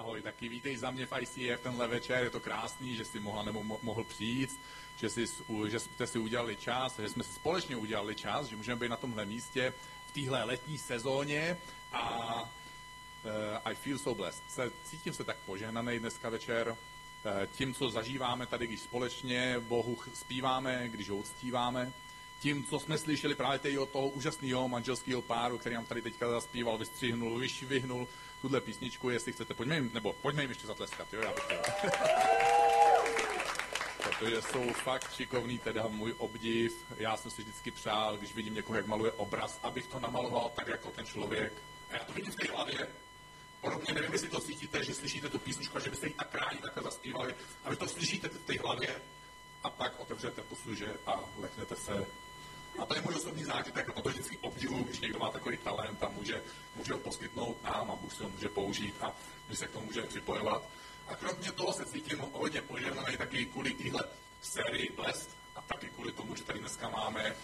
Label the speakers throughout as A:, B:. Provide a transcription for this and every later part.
A: Ahoj, taky vítej za mě v ICF tenhle večer, je to krásný, že jsi mohla nebo mohl přijít, že, jsi, že jste si udělali čas, že jsme si společně udělali čas, že můžeme být na tomhle místě v téhle letní sezóně. A uh, I feel so blessed. Se, cítím se tak požehnaný dneska večer, uh, tím, co zažíváme tady, když společně Bohu zpíváme, když ho uctíváme, tím, co jsme slyšeli právě tady od toho úžasného manželského páru, který nám tady teďka zaspíval, vystřihnul, vyšvihnul tuhle písničku, jestli chcete, pojďme jim, nebo pojďme jim ještě zatleskat, jo, já bych chtěl. Protože jsou fakt šikovný, teda můj obdiv. Já jsem si vždycky přál, když vidím někoho, jak maluje obraz, abych to namaloval tak, jako ten člověk. A já to vidím v té hlavě. Podobně nevím, jestli to cítíte, že slyšíte tu písničku a že byste ji tak rádi takhle zaspívali, a vy to slyšíte v té hlavě a pak otevřete posluže a leknete se a to je můj osobní zážitek, a to vždycky obdivuju, když někdo má takový talent a může, může ho poskytnout nám a si ho může použít a že se k tomu může připojovat. A kromě toho se cítím hodně požehnaný taky kvůli téhle sérii Blest a taky kvůli tomu, že tady dneska máme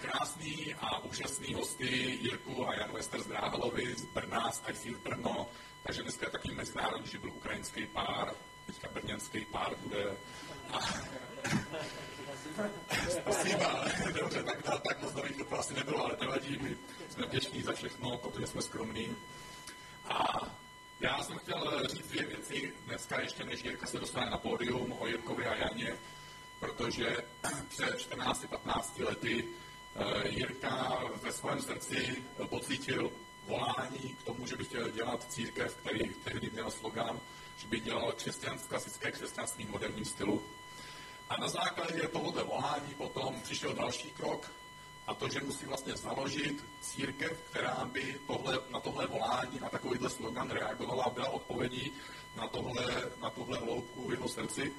A: krásný a úžasný hosty Jirku a Janu Ester z Dráhalovi z Brna, z ICF Brno. Takže dneska je taky mezinárodní, že byl ukrajinský pár, teďka brněnský pár bude. A Spasibo, dobře, tak, tak, tak moc dobrých to asi nebylo, ale nevadí, my jsme vděční za všechno, protože jsme skromní. A já jsem chtěl říct dvě věci dneska, ještě než Jirka se dostane na pódium o Jirkovi a Janě, protože před 14-15 lety eh, Jirka ve svém srdci pocítil volání k tomu, že by chtěl dělat církev, který tehdy měl slogan, že by dělal křesťanské, klasické křesťanství v moderním stylu. A na základě tohoto volání potom přišel další krok, a to, že musí vlastně založit církev, která by tohle, na tohle volání, na takovýhle slogan reagovala a byla odpovědí na tohle, na tohle hloubku v jeho srdci.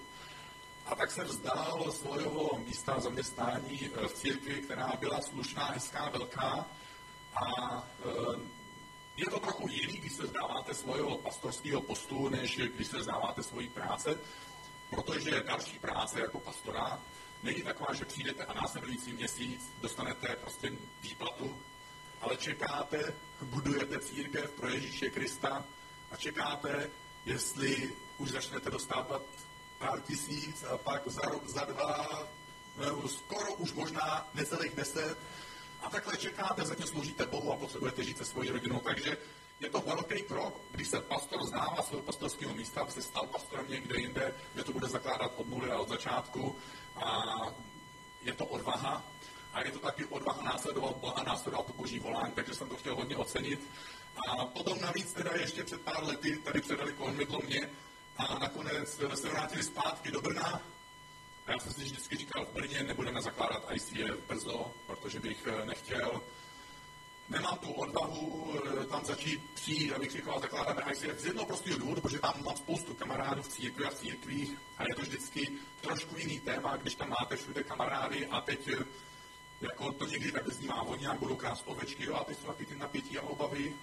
A: A tak se vzdál svého místa zaměstnání eh, v církvi, která byla slušná, hezká, velká. A e, je to trochu jiný, když se vzdáváte svého pastorského postu, než když se vzdáváte svojí práce protože další práce jako pastora není taková, že přijdete a následující měsíc dostanete prostě výplatu, ale čekáte, budujete církev pro Ježíše Krista a čekáte, jestli už začnete dostávat pár tisíc a pak za rok, za dva, nebo skoro už možná necelých deset a takhle čekáte, zatím sloužíte Bohu a potřebujete žít se svojí rodinou. Takže je to velký krok, když se pastor zdává svého pastorského místa, aby se stal pastorem někde jinde, kde to bude zakládat od nuly a od začátku. A je to odvaha. A je to taky odvaha následovat Boha, následovat to boží volání, takže jsem to chtěl hodně ocenit. A potom navíc teda ještě před pár lety tady předali konvidlo mě a nakonec se vrátili zpátky do Brna. A já jsem si vždycky říkal, v Brně nebudeme zakládat ICF brzo, protože bych nechtěl nemám tu odvahu eh, tam začít přijít, abych říkal, zakládáme ICF z jednoho prostého důvodu, protože tam mám spoustu kamarádů v církvi a v církvích a je to vždycky trošku jiný téma, když tam máte všude kamarády a teď eh, jako to někdy tak vnímá, oni nějak budou krást ovečky, jo, a teď jsou taky ty napětí a obavy.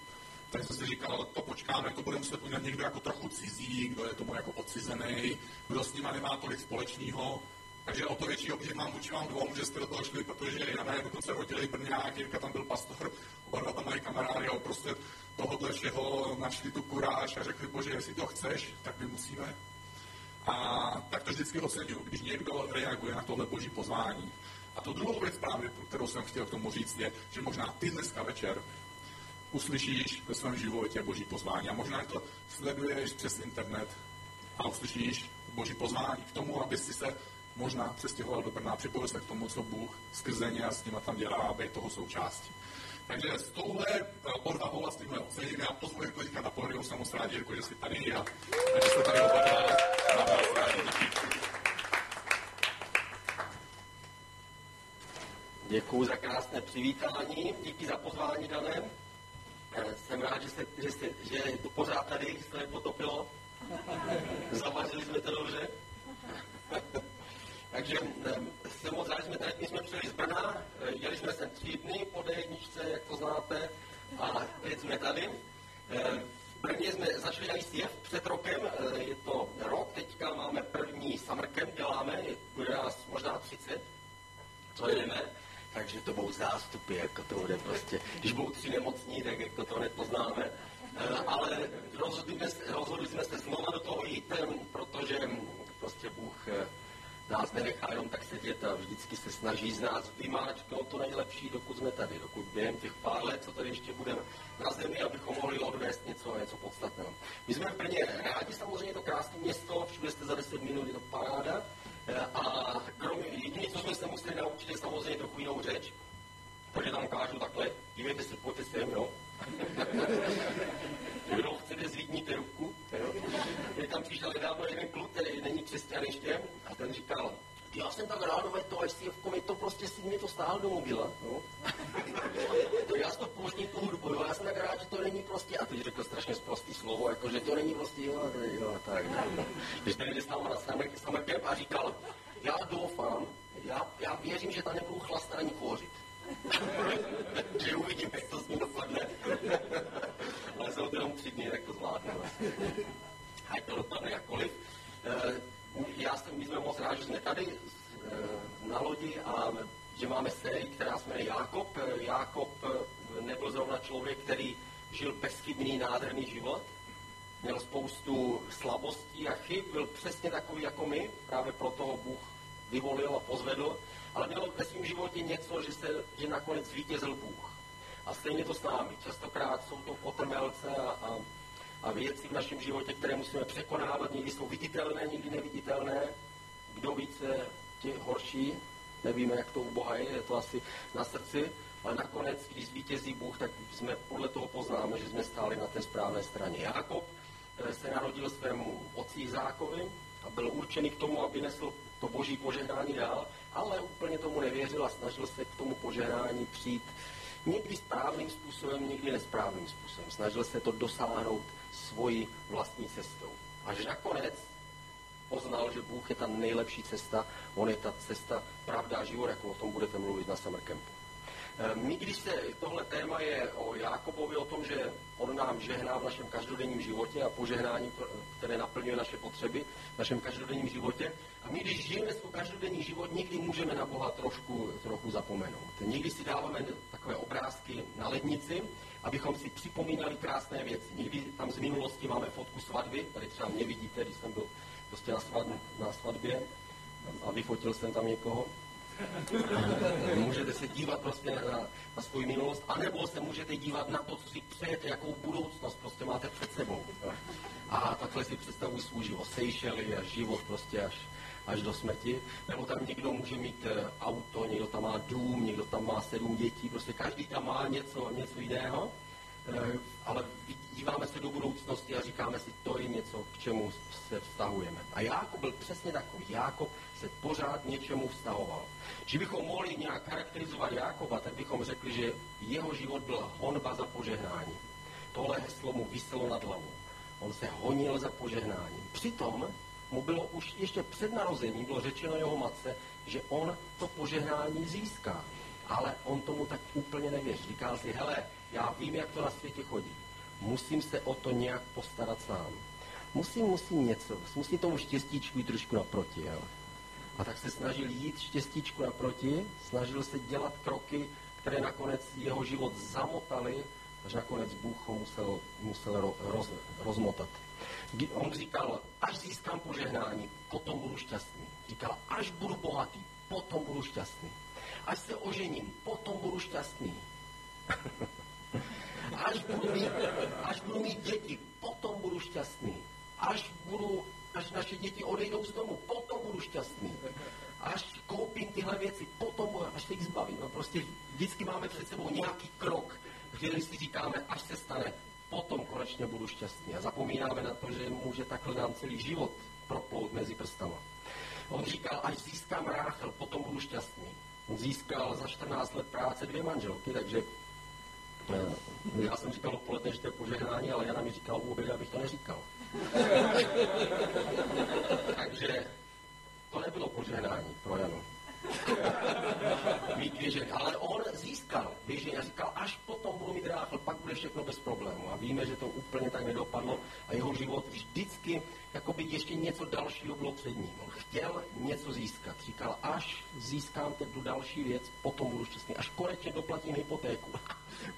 A: Tak jsem si říkal, to počkáme, to bude muset udělat někdo jako trochu cizí, kdo je tomu jako odcizený, kdo s nima nemá tolik společného, takže o to větší obdiv mám vůči vám dvou, že jste do toho šli, protože Jana je dokonce rodili Brňák, Jirka tam byl pastor, oba dva tam mají kamarády a prostě tohohle všeho našli tu kuráž a řekli, bože, jestli to chceš, tak my musíme. A tak to vždycky oceňuju, když někdo reaguje na tohle boží pozvání. A to druhou věc právě, kterou jsem chtěl k tomu říct, je, že možná ty dneska večer uslyšíš ve svém životě boží pozvání a možná to sleduješ přes internet a uslyšíš boží pozvání k tomu, aby si se možná přestěhoval do Brna, připojil se k tomu, co Bůh skrze ně a s nima tam dělá, aby toho součástí. Takže s touhle eh, odvahou a s tímhle ocením já pozvu jako říkat na pódium, jsem moc rád, Jirko, že jsi tady a, že jste tady oba
B: Děkuji za krásné přivítání, díky za pozvání, Danem. Eh, jsem rád, že, jste, že, jste, že je to pořád tady, se nepotopilo. Jak to
C: zvládne. Ať to dopadne jakkoliv. Eh, já jsem, my jsme moc rádi, že jsme tady eh, na lodi a že máme sérii, která se jmenuje Jákob. Jákob eh, nebyl zrovna člověk, který žil bezchybný, nádherný život. Měl spoustu slabostí a chyb, byl přesně takový jako my, právě proto ho Bůh vyvolil a pozvedl, ale měl ve svém životě něco, že, se, že nakonec zvítězil Bůh. A stejně to s námi. Častokrát jsou to potrmelce a, a a věci v našem životě, které musíme překonávat, někdy jsou viditelné, někdy neviditelné. Kdo více, ti horší. Nevíme, jak to u Boha je, je to asi na srdci, ale nakonec, když zvítězí Bůh, tak jsme podle toho poznáme, že jsme stáli na té správné straně. Jakob eh, se narodil svému otci Zákovi a byl určený k tomu, aby nesl to boží požehnání dál, ale úplně tomu nevěřil a snažil se k tomu požehnání přijít někdy správným způsobem, někdy nesprávným způsobem. Snažil se to dosáhnout svoji vlastní cestou. Až nakonec poznal, že Bůh je ta nejlepší cesta, on je ta cesta, pravda a život, jako o tom budete mluvit na Summer Campu. Eh, my, když se tohle téma je o Jákobovi, o tom, že on nám žehná v našem každodenním životě a požehnání, které naplňuje naše potřeby v našem každodenním životě, a my, když žijeme svůj každodenní život, někdy můžeme na Boha trošku, trochu zapomenout. Někdy si dáváme takové obrázky na lednici, abychom si připomínali krásné věci. Někdy tam minulosti máme fotku svatby, tady třeba mě vidíte, když jsem byl prostě na, svad, na svatbě a vyfotil jsem tam někoho. můžete se dívat prostě na, na svou minulost, anebo se můžete dívat na to, co si přejete, jakou budoucnost prostě máte před sebou. A takhle si představuji svůj život. Seychely a život prostě až, až do smrti. Nebo tam někdo může mít eh, auto, někdo tam má dům, někdo tam má sedm dětí, prostě každý tam má něco, něco jiného. Ale díváme se do budoucnosti a říkáme si, to je něco, k čemu se vztahujeme. A Jákob byl přesně takový. Jákob se pořád něčemu vztahoval. Bychom mohli nějak charakterizovat Jákoba, tak bychom řekli, že jeho život byl honba za požehnání. Tohle heslo mu vyselo nad hlavou. On se honil za požehnáním. Přitom mu bylo už ještě před narozením, bylo řečeno jeho matce, že on to požehnání získá. Ale on tomu tak úplně nevěří. Říkal si, hele, já vím, jak to na světě chodí. Musím se o to nějak postarat sám. Musím, musím něco, musím tomu štěstíčku jít trošku naproti. Jo? A tak se snažil jít štěstíčku naproti, snažil se dělat kroky, které nakonec jeho život zamotaly, až nakonec Bůh ho musel, musel roz, rozmotat. On říkal, až získám požehnání, potom budu šťastný. Říkal, až budu bohatý, potom budu šťastný. Až se ožením, potom budu šťastný. až, budu mít, až budu mít děti, potom budu šťastný. Až, budu, až naše děti odejdou z domu, potom budu šťastný. Až koupím tyhle věci, potom budu, až se jich zbavím. No prostě vždycky máme před sebou nějaký krok, který si říkáme, až se stane, potom konečně budu šťastný. A zapomínáme na to, že může takhle nám celý život proplout mezi prstama. On říkal, až získám Ráchel, potom budu šťastný. On získal za 14 let práce dvě manželky, takže já jsem říkal odpoledne, že to je požehnání, ale Jana mi říkal u oběda, abych to neříkal. takže to nebylo požehnání pro Janu. Mít dvě ženy. Ale on získal dvě ženy a říkal, až potom budu mít ráchl, pak bude všechno bez problému. A víme, že to úplně tak nedopadlo a jeho život vždycky jakoby ještě něco dalšího bylo před ním. On chtěl něco získat. Říkal, až získám tu další věc, potom budu šťastný. Až konečně doplatím hypotéku,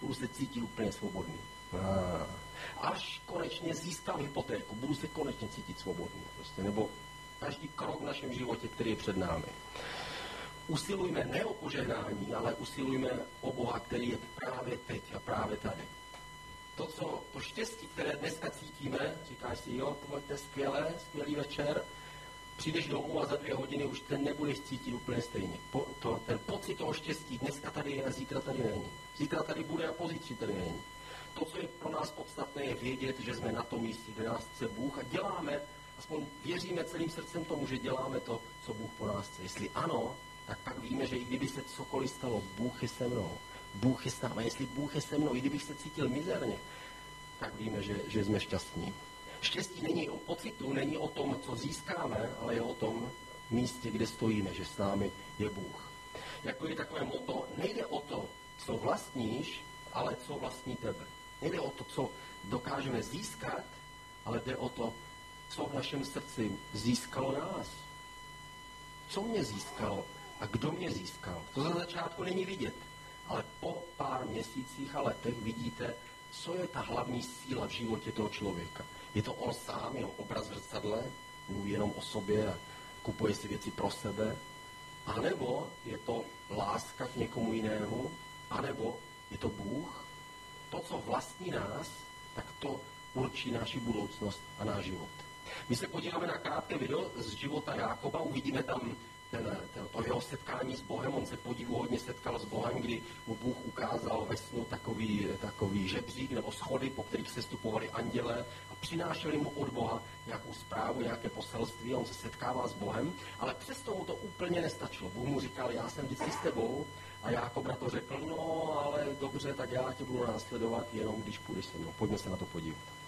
C: budu se cítit úplně svobodný. Až konečně získám hypotéku, budu se konečně cítit svobodný. Prostě, nebo každý krok v našem životě, který je před námi. Usilujme ne o požehnání, ale usilujme o Boha, který je právě teď a právě tady. To, co, to štěstí, které dneska cítíme, říkáš si, jo, tohle je skvělé, skvělý večer, přijdeš domů a za dvě hodiny už ten nebudeš cítit úplně stejně. Po, to, ten pocit toho štěstí dneska tady je a zítra tady není. Zítra tady bude a pozítří tady není. To, co je pro nás podstatné, je vědět, že jsme na tom místě, kde nás chce Bůh a děláme, aspoň věříme celým srdcem tomu, že děláme to, co Bůh po nás chce. Jestli ano, tak pak víme, že i kdyby se cokoliv stalo, Bůh je se mnou. Bůh je s námi. Jestli Bůh je se mnou, i kdybych se cítil mizerně, tak víme, že, že jsme šťastní. Štěstí není o pocitu, není o tom, co získáme, ale je o tom místě, kde stojíme, že s námi je Bůh. Jako je takové moto, nejde o to, co vlastníš, ale co vlastní tebe. Nejde o to, co dokážeme získat, ale jde o to, co v našem srdci získalo nás. Co mě získalo a kdo mě získal. To za začátku není vidět, ale po pár měsících a letech vidíte, co je ta hlavní síla v životě toho člověka. Je to on sám, jeho obraz v zrcadle, mluví jenom o sobě a kupuje si věci pro sebe, anebo je to láska k někomu jinému, anebo je to Bůh. To, co vlastní nás, tak to určí naši budoucnost a náš život. My se podíváme na krátké video z života Jákoba, uvidíme tam ten, ten, to jeho setkání s Bohem, on se podivuhodně setkal s Bohem, kdy mu Bůh ukázal ve snu takový, takový žebřík nebo schody, po kterých se stupovali anděle a přinášeli mu od Boha nějakou zprávu, nějaké poselství, on se setkával s Bohem, ale přesto mu to úplně nestačilo. Bůh mu říkal, já jsem vždycky s tebou, a Jákob na to řekl, no ale dobře, tak já tě budu následovat jenom, když půjdeš se mnou. Pojďme se na to podívat.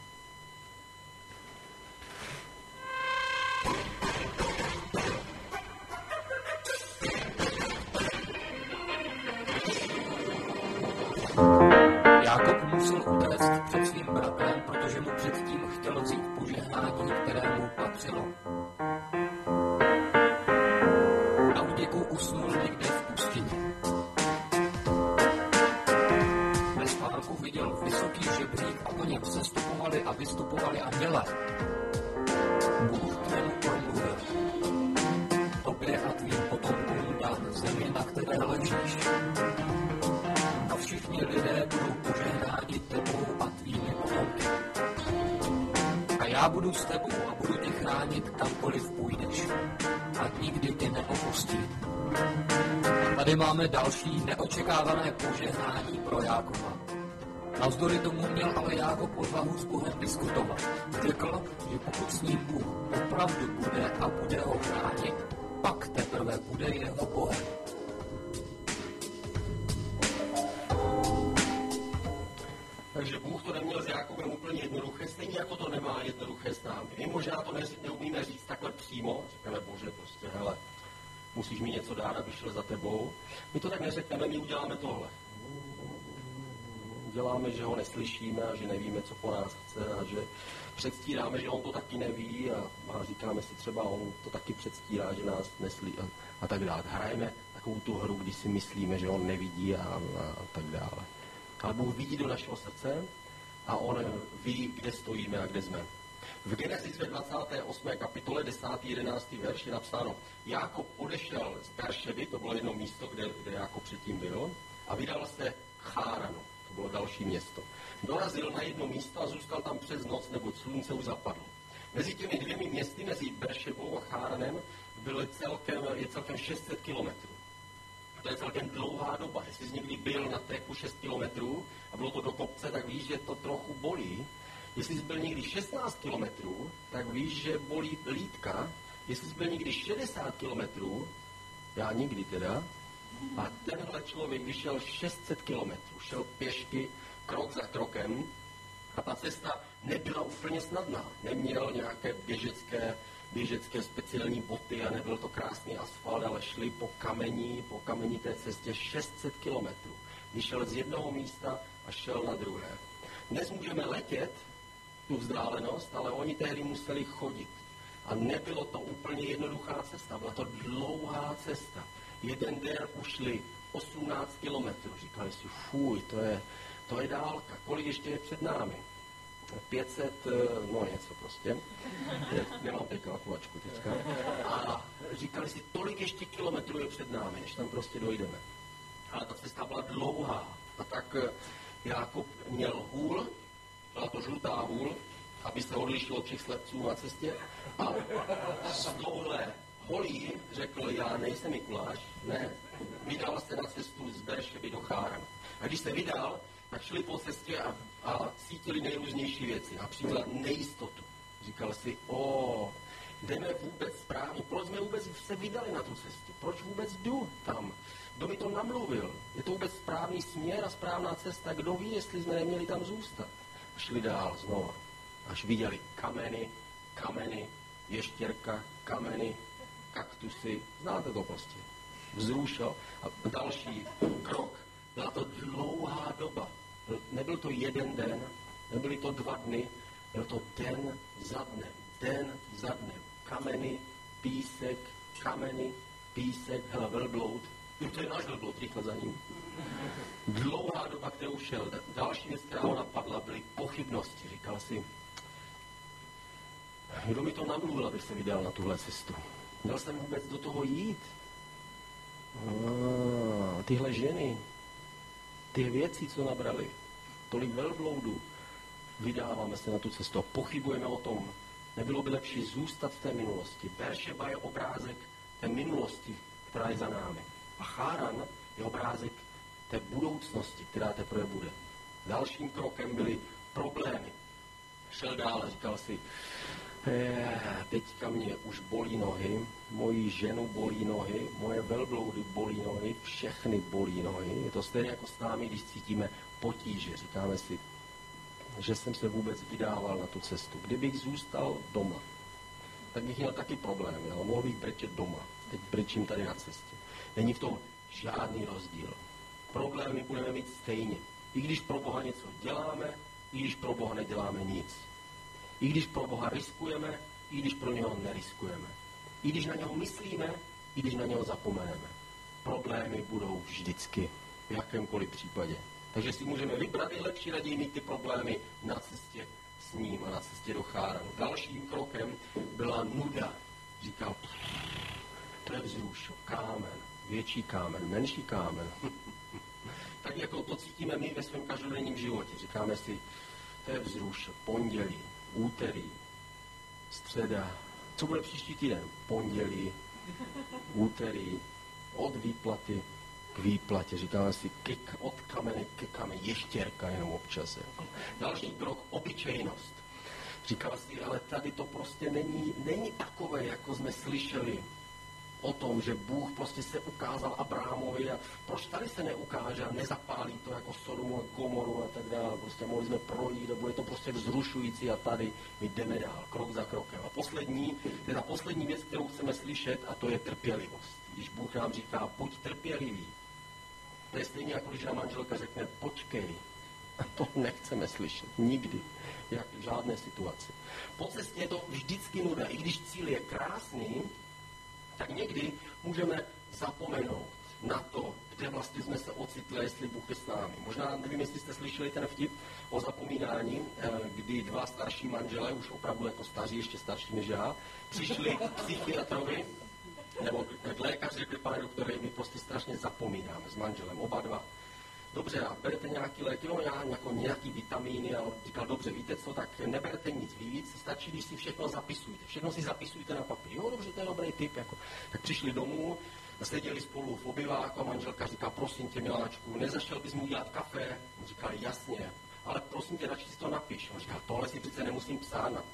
B: Další neočekávané požehnání pro Jákoba. Navzdory tomu měl ale Jákob odvahu s Bohem diskutovat. Řekl, že pokud s ním Bůh opravdu bude a bude ho chránit,
C: Děláme, že ho neslyšíme a že nevíme, co po nás chce a že předstíráme, že on to taky neví a, a říkáme si třeba, on to taky předstírá, že nás neslí a, a tak dále. Hrajeme takovou tu hru, kdy si myslíme, že on nevidí a, a, a tak dále. Ale Bůh vidí do našeho srdce a On ví, kde stojíme a kde jsme. V Genesis ve 28. kapitole 10. 11. verš je napsáno, Jákob odešel z Beršeby, to bylo jedno místo, kde, kde Jákob předtím byl, a vydal se Cháranu, to bylo další město. Dorazil na jedno místo a zůstal tam přes noc, neboť slunce už zapadlo. Mezi těmi dvěmi městy, mezi Beršebou a Cháranem, bylo celkem, je celkem 600 kilometrů. To je celkem dlouhá doba. Jestli jsi někdy byl na treku 6 kilometrů a bylo to do kopce, tak víš, že to trochu bolí. Jestli jsi byl někdy 16 kilometrů, tak víš, že bolí lítka. Jestli jsi byl někdy 60 kilometrů, já nikdy teda, a tenhle člověk vyšel 600 kilometrů, šel pěšky, krok za krokem, a ta cesta nebyla úplně snadná. Neměl nějaké běžecké běžecké speciální boty a nebyl to krásný asfalt, ale šli po kamení, po kamení té cestě 600 kilometrů. Vyšel z jednoho místa a šel na druhé. Dnes můžeme letět tu vzdálenost, ale oni tehdy museli chodit. A nebylo to úplně jednoduchá cesta, byla to dlouhá cesta. Jeden den ušli 18 kilometrů. Říkali si, fuj, to je, to je dálka, kolik ještě je před námi. 500, eh, no něco prostě. Nemám teď kalkulačku teďka. A říkali si, tolik ještě kilometrů je před námi, než tam prostě dojdeme. Ale ta cesta byla dlouhá. A tak eh, Jákob měl hůl, byla to žlutá hůl, aby se odlišil od všech slepců na cestě. A z touhle holí řekl, já nejsem Mikuláš, ne, vydal se na cestu z Beršeby do Cháran. A když se vydal, tak šli po cestě a, a cítili nejrůznější věci, například nejistotu. Říkal si, o, jdeme vůbec správně, proč jsme vůbec se vydali na tu cestu, proč vůbec jdu tam, kdo mi to namluvil, je to vůbec správný směr a správná cesta, kdo ví, jestli jsme neměli tam zůstat. A šli dál znova, až viděli kameny, kameny, ještěrka, kameny, kaktusy, znáte to prostě. Vzrušil a další krok. Byla to dlouhá doba. Nebyl to jeden den, nebyly to dva dny, byl to den za dnem, den za dnem. Kameny, písek, kameny, písek, hele, velbloud. Jo, to je náš velbloud, rychle za ním. Dlouhá doba, kterou šel. Další věc, která ho napadla, byly pochybnosti. Říkal si, kdo mi to namluvil, aby se vydal na tuhle cestu? Měl jsem vůbec do toho jít? Ah, tyhle ženy, ty věci, co nabrali, tolik velbloudů, vydáváme se na tu cestu a pochybujeme o tom. Nebylo by lepší zůstat v té minulosti. Beršeba je obrázek té minulosti, která je za námi. A Cháran je obrázek té budoucnosti, která teprve bude. Dalším krokem byly problémy. Šel dál a říkal si, teďka mě už bolí nohy, moji ženu bolí nohy, moje velbloudy bolí nohy, všechny bolí nohy. Je to stejné jako s námi, když cítíme potíže. Říkáme si, že jsem se vůbec vydával na tu cestu. Kdybych zůstal doma, tak bych měl taky problém, ale mohl bych brečet doma. Teď brečím tady na cestě. Není v tom žádný rozdíl. Problémy budeme mít stejně. I když pro Boha něco děláme, i když pro Boha neděláme nic. I když pro Boha riskujeme, i když pro něho neriskujeme. I když na něho myslíme, i když na něho zapomeneme. Problémy budou vždycky, v jakémkoliv případě. Takže si můžeme vybrat, je lepší raději mít ty problémy na cestě s ním a na cestě do Cháranu. Dalším krokem byla nuda. Říkal, to je vzruš, kámen, větší kámen, menší kámen. tak jako to cítíme my ve svém každodenním životě. Říkáme si, to je vzruš, pondělí, úterý, středa. Co bude příští týden? Pondělí, úterý, od výplaty k výplatě. Říkáme si kik, od kamene ke kamene, ještěrka jenom občas. Jako. Další krok, obyčejnost. Říkal si, ale tady to prostě není, není takové, jako jsme slyšeli o tom, že Bůh prostě se ukázal Abrámovi a proč tady se neukáže a nezapálí to jako Sodomu a Komoru a tak dále. Prostě mohli jsme projít a bude to prostě vzrušující a tady my jdeme dál, krok za krokem. A poslední, ta poslední věc, kterou chceme slyšet a to je trpělivost. Když Bůh nám říká, buď trpělivý, to je stejně jako když nám manželka řekne, počkej, a to nechceme slyšet. Nikdy. Jak v žádné situaci. Po cestě je to vždycky nuda. I když cíl je krásný, tak někdy můžeme zapomenout na to, kde vlastně jsme se ocitli, jestli Bůh je s námi. Možná nevím, jestli jste slyšeli ten vtip o zapomínání, eh, kdy dva starší manželé, už opravdu jako staří, ještě starší než já, přišli k psychiatrovi nebo k lékaři, řekli, pane doktore, my prostě strašně zapomínáme s manželem, oba dva. Dobře, a berete nějaký léky, no já jako nějaký vitamíny, a on říkal, dobře, víte co, tak neberte nic víc, stačí, když si všechno zapisujete. Všechno si zapisujte na papír. Jo, dobře, to je dobrý tip. Jako. Tak přišli domů, seděli spolu v obyváku a manželka říká, prosím tě, miláčku, nezašel bys mu udělat kafe? On říkal, jasně, ale prosím tě, radši si to napiš. On říkal, tohle si přece nemusím psát.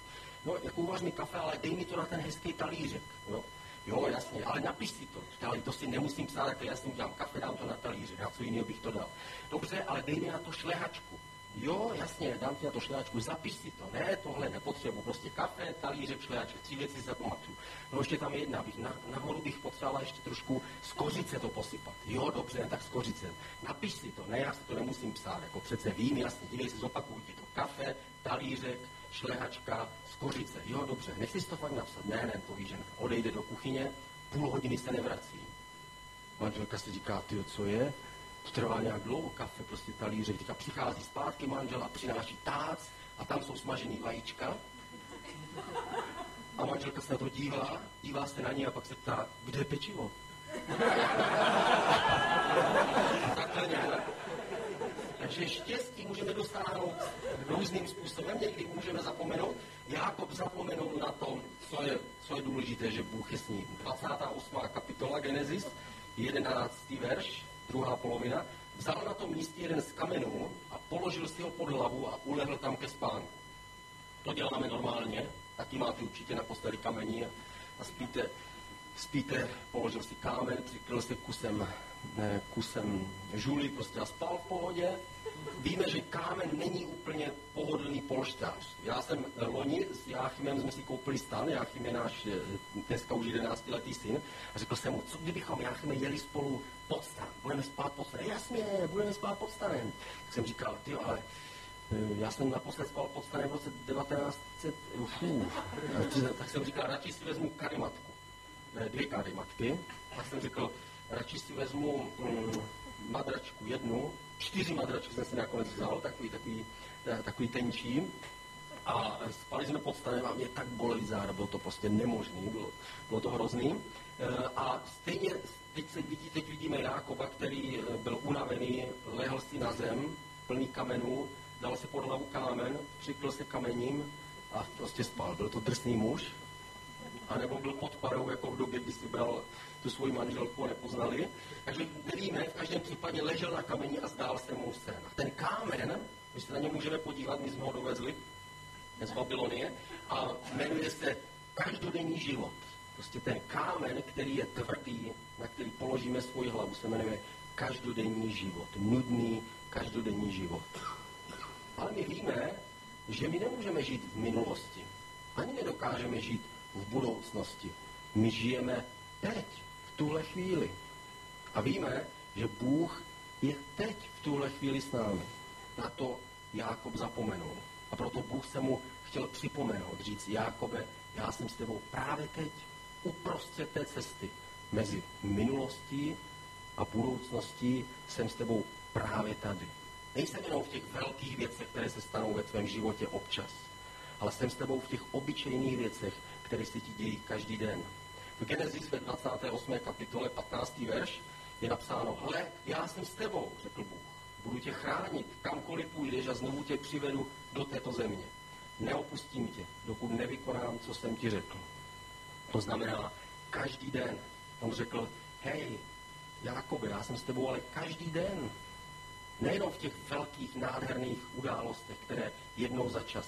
C: No, jako uvař mi kafe, ale dej mi to na ten hezký talířek. Jo? Jo, jasně, ale napiš si to. Ale to si nemusím psát, tak já si udělám kafe, dám to na talíře, na co jiného bych to dal. Dobře, ale dej mi na to šlehačku. Jo, jasně, dám ti na to šlehačku, zapiš si to. Ne, tohle nepotřebuji, prostě kafe, talíře, šlehaček, tři věci zapamatuju. No ještě tam jedna, bych na, nahoru bych potřebovala ještě trošku z kořice to posypat. Jo, dobře, tak z kořice. Napiš si to, ne, já si to nemusím psát, jako přece vím, jasně, dívej si, zopakuj ti to. Kafe, talířek, šlehačka, z kořice. Jo, dobře, nechci si to fakt napsat. Ne, ne, to víš, že odejde do kuchyně, půl hodiny se nevrací. Manželka si říká, ty co je? To trvá nějak dlouho, kafe, prostě talířek. Teďka přichází zpátky manžel a přináší tác a tam jsou smažený vajíčka. A manželka se na to dívá, dívá se na ní a pak se ptá, kde je pečivo? Takhle nějak. Takže štěstí můžeme dosáhnout různým způsobem, někdy můžeme zapomenout. Jakob zapomenul na tom, co je, co je důležité, že Bůh je s ním. 28. kapitola Genesis, 11. verš, druhá polovina. Vzal na tom místě jeden z kamenů a položil si ho pod hlavu a ulehl tam ke spánku. To děláme normálně, taky máte určitě na posteli kamení a, a spíte, spíte, položil si kámen, přikryl si kusem, ne, kusem žuly prostě a spal v pohodě. Víme, že kámen není úplně pohodlný polštář. Já jsem loni s Jáchymem, jsme si koupili stan, Jáchym je náš eh, dneska už 11 letý syn, a řekl jsem mu, co kdybychom Jáchyme jeli spolu pod stan, budeme spát pod stanem. Jasně, budeme spát pod stanem. Tak jsem říkal, ty ale eh, já jsem naposled spal pod stanem v roce 1900, fů, tak jsem říkal, radši si vezmu karimatku, dvě karimatky, tak jsem řekl, radši si vezmu um, madračku jednu, čtyři madračky jsem si nakonec vzal, takový, takový, eh, takový tenčí. A spali jsme pod stanem a mě tak bolely záda, bylo to prostě nemožné, bylo, bylo to hrozný. Eh, a stejně teď, se vidí, teď vidíme Jákoba, který eh, byl unavený, lehl si na zem, plný kamenů, dal si pod hlavu kámen, přikl se kamením a prostě spal. Byl to drsný muž, anebo byl pod parou, jako v době, kdy si bral tu svoji manželku nepoznali. Takže nevíme, v každém případě ležel na kameni a zdál se mu sen. A ten kámen, my se na ně můžeme podívat, my jsme ho dovezli z Babylonie, a jmenuje se každodenní život. Prostě ten kámen, který je tvrdý, na který položíme svoji hlavu, se jmenuje každodenní život. Nudný každodenní život. Ale my víme, že my nemůžeme žít v minulosti. Ani nedokážeme žít v budoucnosti. My žijeme teď, tuhle chvíli. A víme, že Bůh je teď v tuhle chvíli s námi. Na to Jákob zapomenul. A proto Bůh se mu chtěl připomenout, říct, Jákobe, já jsem s tebou právě teď, uprostřed té cesty, mezi minulostí a budoucností jsem s tebou právě tady. Nejsem jenom v těch velkých věcech, které se stanou ve tvém životě občas, ale jsem s tebou v těch obyčejných věcech, které se ti dějí každý den. V Genesis ve 28. kapitole 15. verš je napsáno, ale já jsem s tebou, řekl Bůh. Budu tě chránit, kamkoliv půjdeš a znovu tě přivedu do této země. Neopustím tě, dokud nevykonám, co jsem ti řekl. To znamená, každý den. On řekl, hej, Jakobe, já jsem s tebou, ale každý den. Nejenom v těch velkých, nádherných událostech, které jednou za čas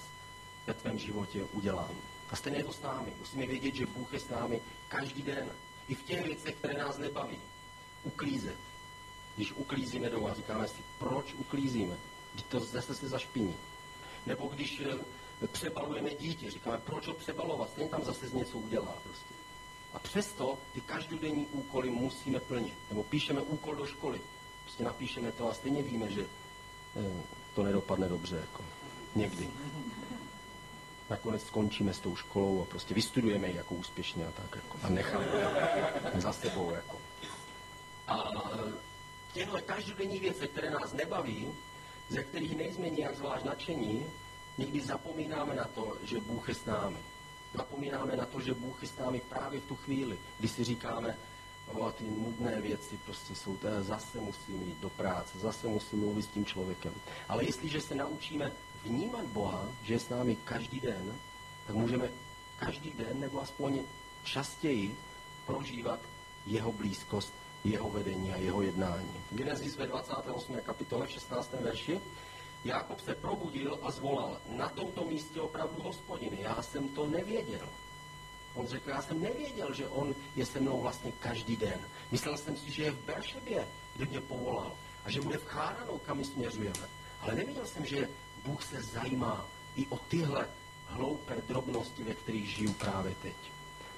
C: ve tvém životě udělám. A stejně je to s námi. Musíme vědět, že Bůh je s námi každý den. I v těch věcech, které nás nebaví. Uklízet. Když uklízíme doma, říkáme si, proč uklízíme? Když to zase se zašpiní. Nebo když eh, přebalujeme dítě, říkáme, proč ho přebalovat? Stejně tam zase z něco udělá prostě. A přesto ty každodenní úkoly musíme plnit. Nebo píšeme úkol do školy. Prostě napíšeme to a stejně víme, že eh, to nedopadne dobře. Jako. Někdy nakonec skončíme s tou školou a prostě vystudujeme ji jako úspěšně a tak jako, a necháme za sebou. Jako. A těchto každodenní věci, které nás nebaví, ze kterých nejsme nějak zvlášť nadšení, někdy zapomínáme na to, že Bůh je s námi. Zapomínáme na to, že Bůh je s námi právě v tu chvíli, kdy si říkáme, o, ty nudné věci prostě jsou, zase musím jít do práce, zase musím mluvit s tím člověkem. Ale jestliže se naučíme vnímat Boha, že je s námi každý den, tak můžeme každý den nebo aspoň častěji prožívat jeho blízkost, jeho vedení a jeho jednání. Genesis ve 28. kapitole v 16. verši Jakob se probudil a zvolal, na tomto místě opravdu hospodiny, já jsem to nevěděl. On řekl, já jsem nevěděl, že on je se mnou vlastně každý den. Myslel jsem si, že je v Beršebě, kde mě povolal a že bude v Cháranu, kam směřujeme. Ale nevěděl jsem, že Bůh se zajímá i o tyhle hloupé drobnosti, ve kterých žiju právě teď.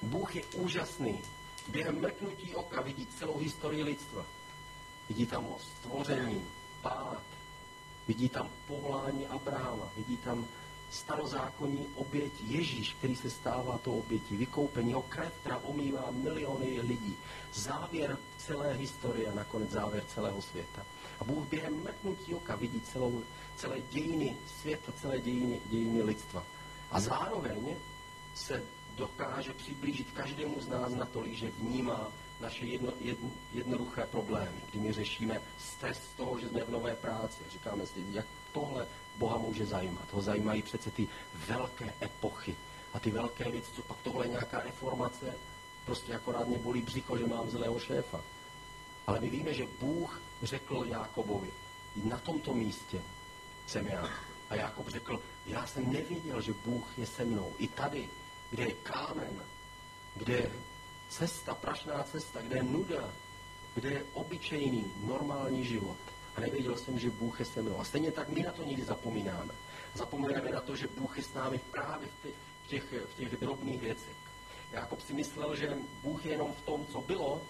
C: Bůh je úžasný. Během mrknutí oka vidí celou historii lidstva. Vidí tam stvoření, pád, vidí tam povolání Abrahama, vidí tam starozákonní oběť Ježíš, který se stává to obětí, vykoupení, jeho krev, která omývá miliony lidí. Závěr celé historie a nakonec závěr celého světa. A Bůh během mrknutí oka vidí celou, celé dějiny světa, celé dějiny, dějiny lidstva. A zároveň se dokáže přiblížit každému z nás natolik, že vnímá naše jedno, jedno, jednoduché problémy, kdy my řešíme stres z toho, že jsme v nové práci. Říkáme si, jak tohle Boha může zajímat. Ho zajímají přece ty velké epochy a ty velké věci, co pak tohle je nějaká reformace, prostě akorát mě bolí břicho, že mám zlého šéfa. Ale my víme, že Bůh řekl Jákobovi, na tomto místě jsem já. A Jákob řekl, já jsem nevěděl, že Bůh je se mnou. I tady, kde je kámen, kde je cesta, prašná cesta, kde je nuda, kde je obyčejný, normální život. A nevěděl jsem, že Bůh je se mnou. A stejně tak my na to nikdy zapomínáme. Zapomínáme na to, že Bůh je s námi právě v těch, v těch, v těch drobných věcech. Jakob si myslel, že Bůh je jenom v tom, co bylo,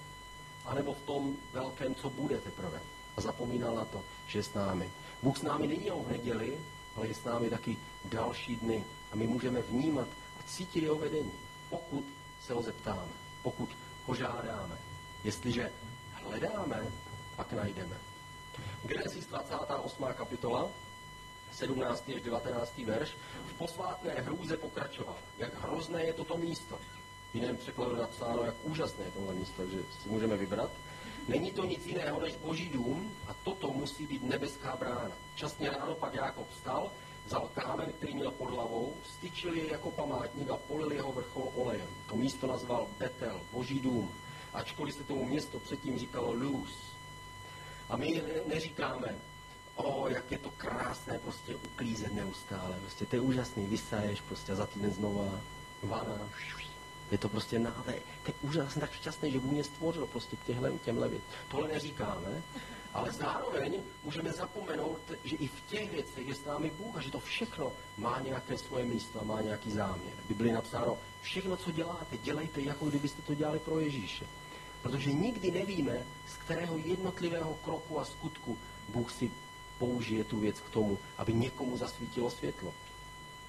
C: anebo v tom velkém, co bude teprve. A zapomínal na to, že je s námi. Bůh s námi není jenom v neděli, ale je s námi taky další dny. A my můžeme vnímat a cítit jeho vedení, pokud se ho zeptáme, pokud ho žádáme. Jestliže hledáme, pak najdeme. Genesis 28. kapitola, 17. až 19. verš, v posvátné hrůze pokračoval. Jak hrozné je toto místo. V jiném překladu napsáno, jak úžasné je tohle místo, že si můžeme vybrat. Není to nic jiného než boží dům a toto musí být nebeská brána. Časně ráno pak Jákob vstal, vzal kámen, který měl pod hlavou, styčil je jako památník a polil jeho vrchol olejem. To místo nazval Betel, boží dům, ačkoliv se tomu město předtím říkalo Luz. A my neříkáme, o, jak je to krásné prostě uklízet neustále. Prostě to je úžasný, vysaješ prostě a za týden znova vana, je to prostě nádej. To je úžasně tak šťastný, že Bůh mě stvořil prostě k těhle, těmhle věc. Tohle neříkáme, ale zároveň můžeme zapomenout, že i v těch věcech je s námi Bůh a že to všechno má nějaké svoje místo a má nějaký záměr. V Biblii napsáno, všechno, co děláte, dělejte, jako kdybyste to dělali pro Ježíše. Protože nikdy nevíme, z kterého jednotlivého kroku a skutku Bůh si použije tu věc k tomu, aby někomu zasvítilo světlo.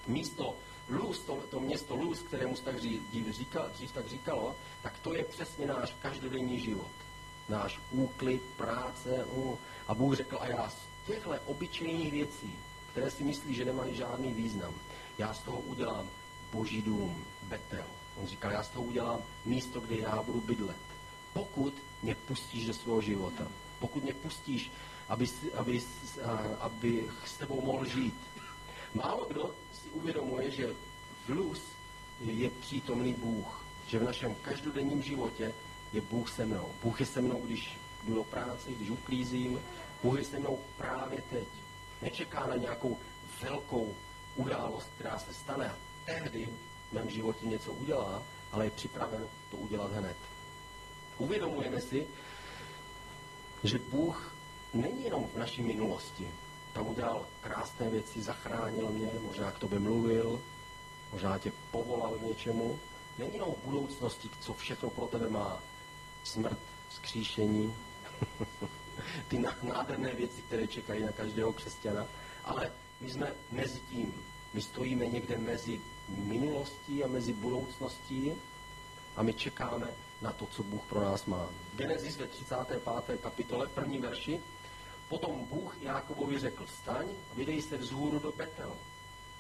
C: Místo Luz, to, to město Luz, kterému se tak dřív, říkal, dřív tak říkalo, tak to je přesně náš každodenní život. Náš úklid, práce. Uh. A Bůh řekl, a já z těchto obyčejných věcí, které si myslí, že nemají žádný význam, já z toho udělám boží dům, Betel. On říkal, já z toho udělám místo, kde já budu bydlet. Pokud mě pustíš do svého života, pokud mě pustíš, aby, aby, aby s tebou mohl žít. Málo kdo uvědomuje, že v luz je přítomný Bůh, že v našem každodenním životě je Bůh se mnou. Bůh je se mnou, když jdu do práce, když uklízím. Bůh je se mnou právě teď. Nečeká na nějakou velkou událost, která se stane a tehdy v mém životě něco udělá, ale je připraven to udělat hned. Uvědomujeme si, že Bůh není jenom v naší minulosti, tam udělal krásné věci, zachránil mě, možná k tobě mluvil, možná tě povolal k něčemu. Není jenom budoucnosti, co všechno pro tebe má. Smrt, skříšení, ty nádherné věci, které čekají na každého křesťana, ale my jsme mezi tím. My stojíme někde mezi minulostí a mezi budoucností a my čekáme na to, co Bůh pro nás má. Genesis ve 35. kapitole, první verši, Potom Bůh Jákobovi řekl, staň vydej se vzhůru do Betel.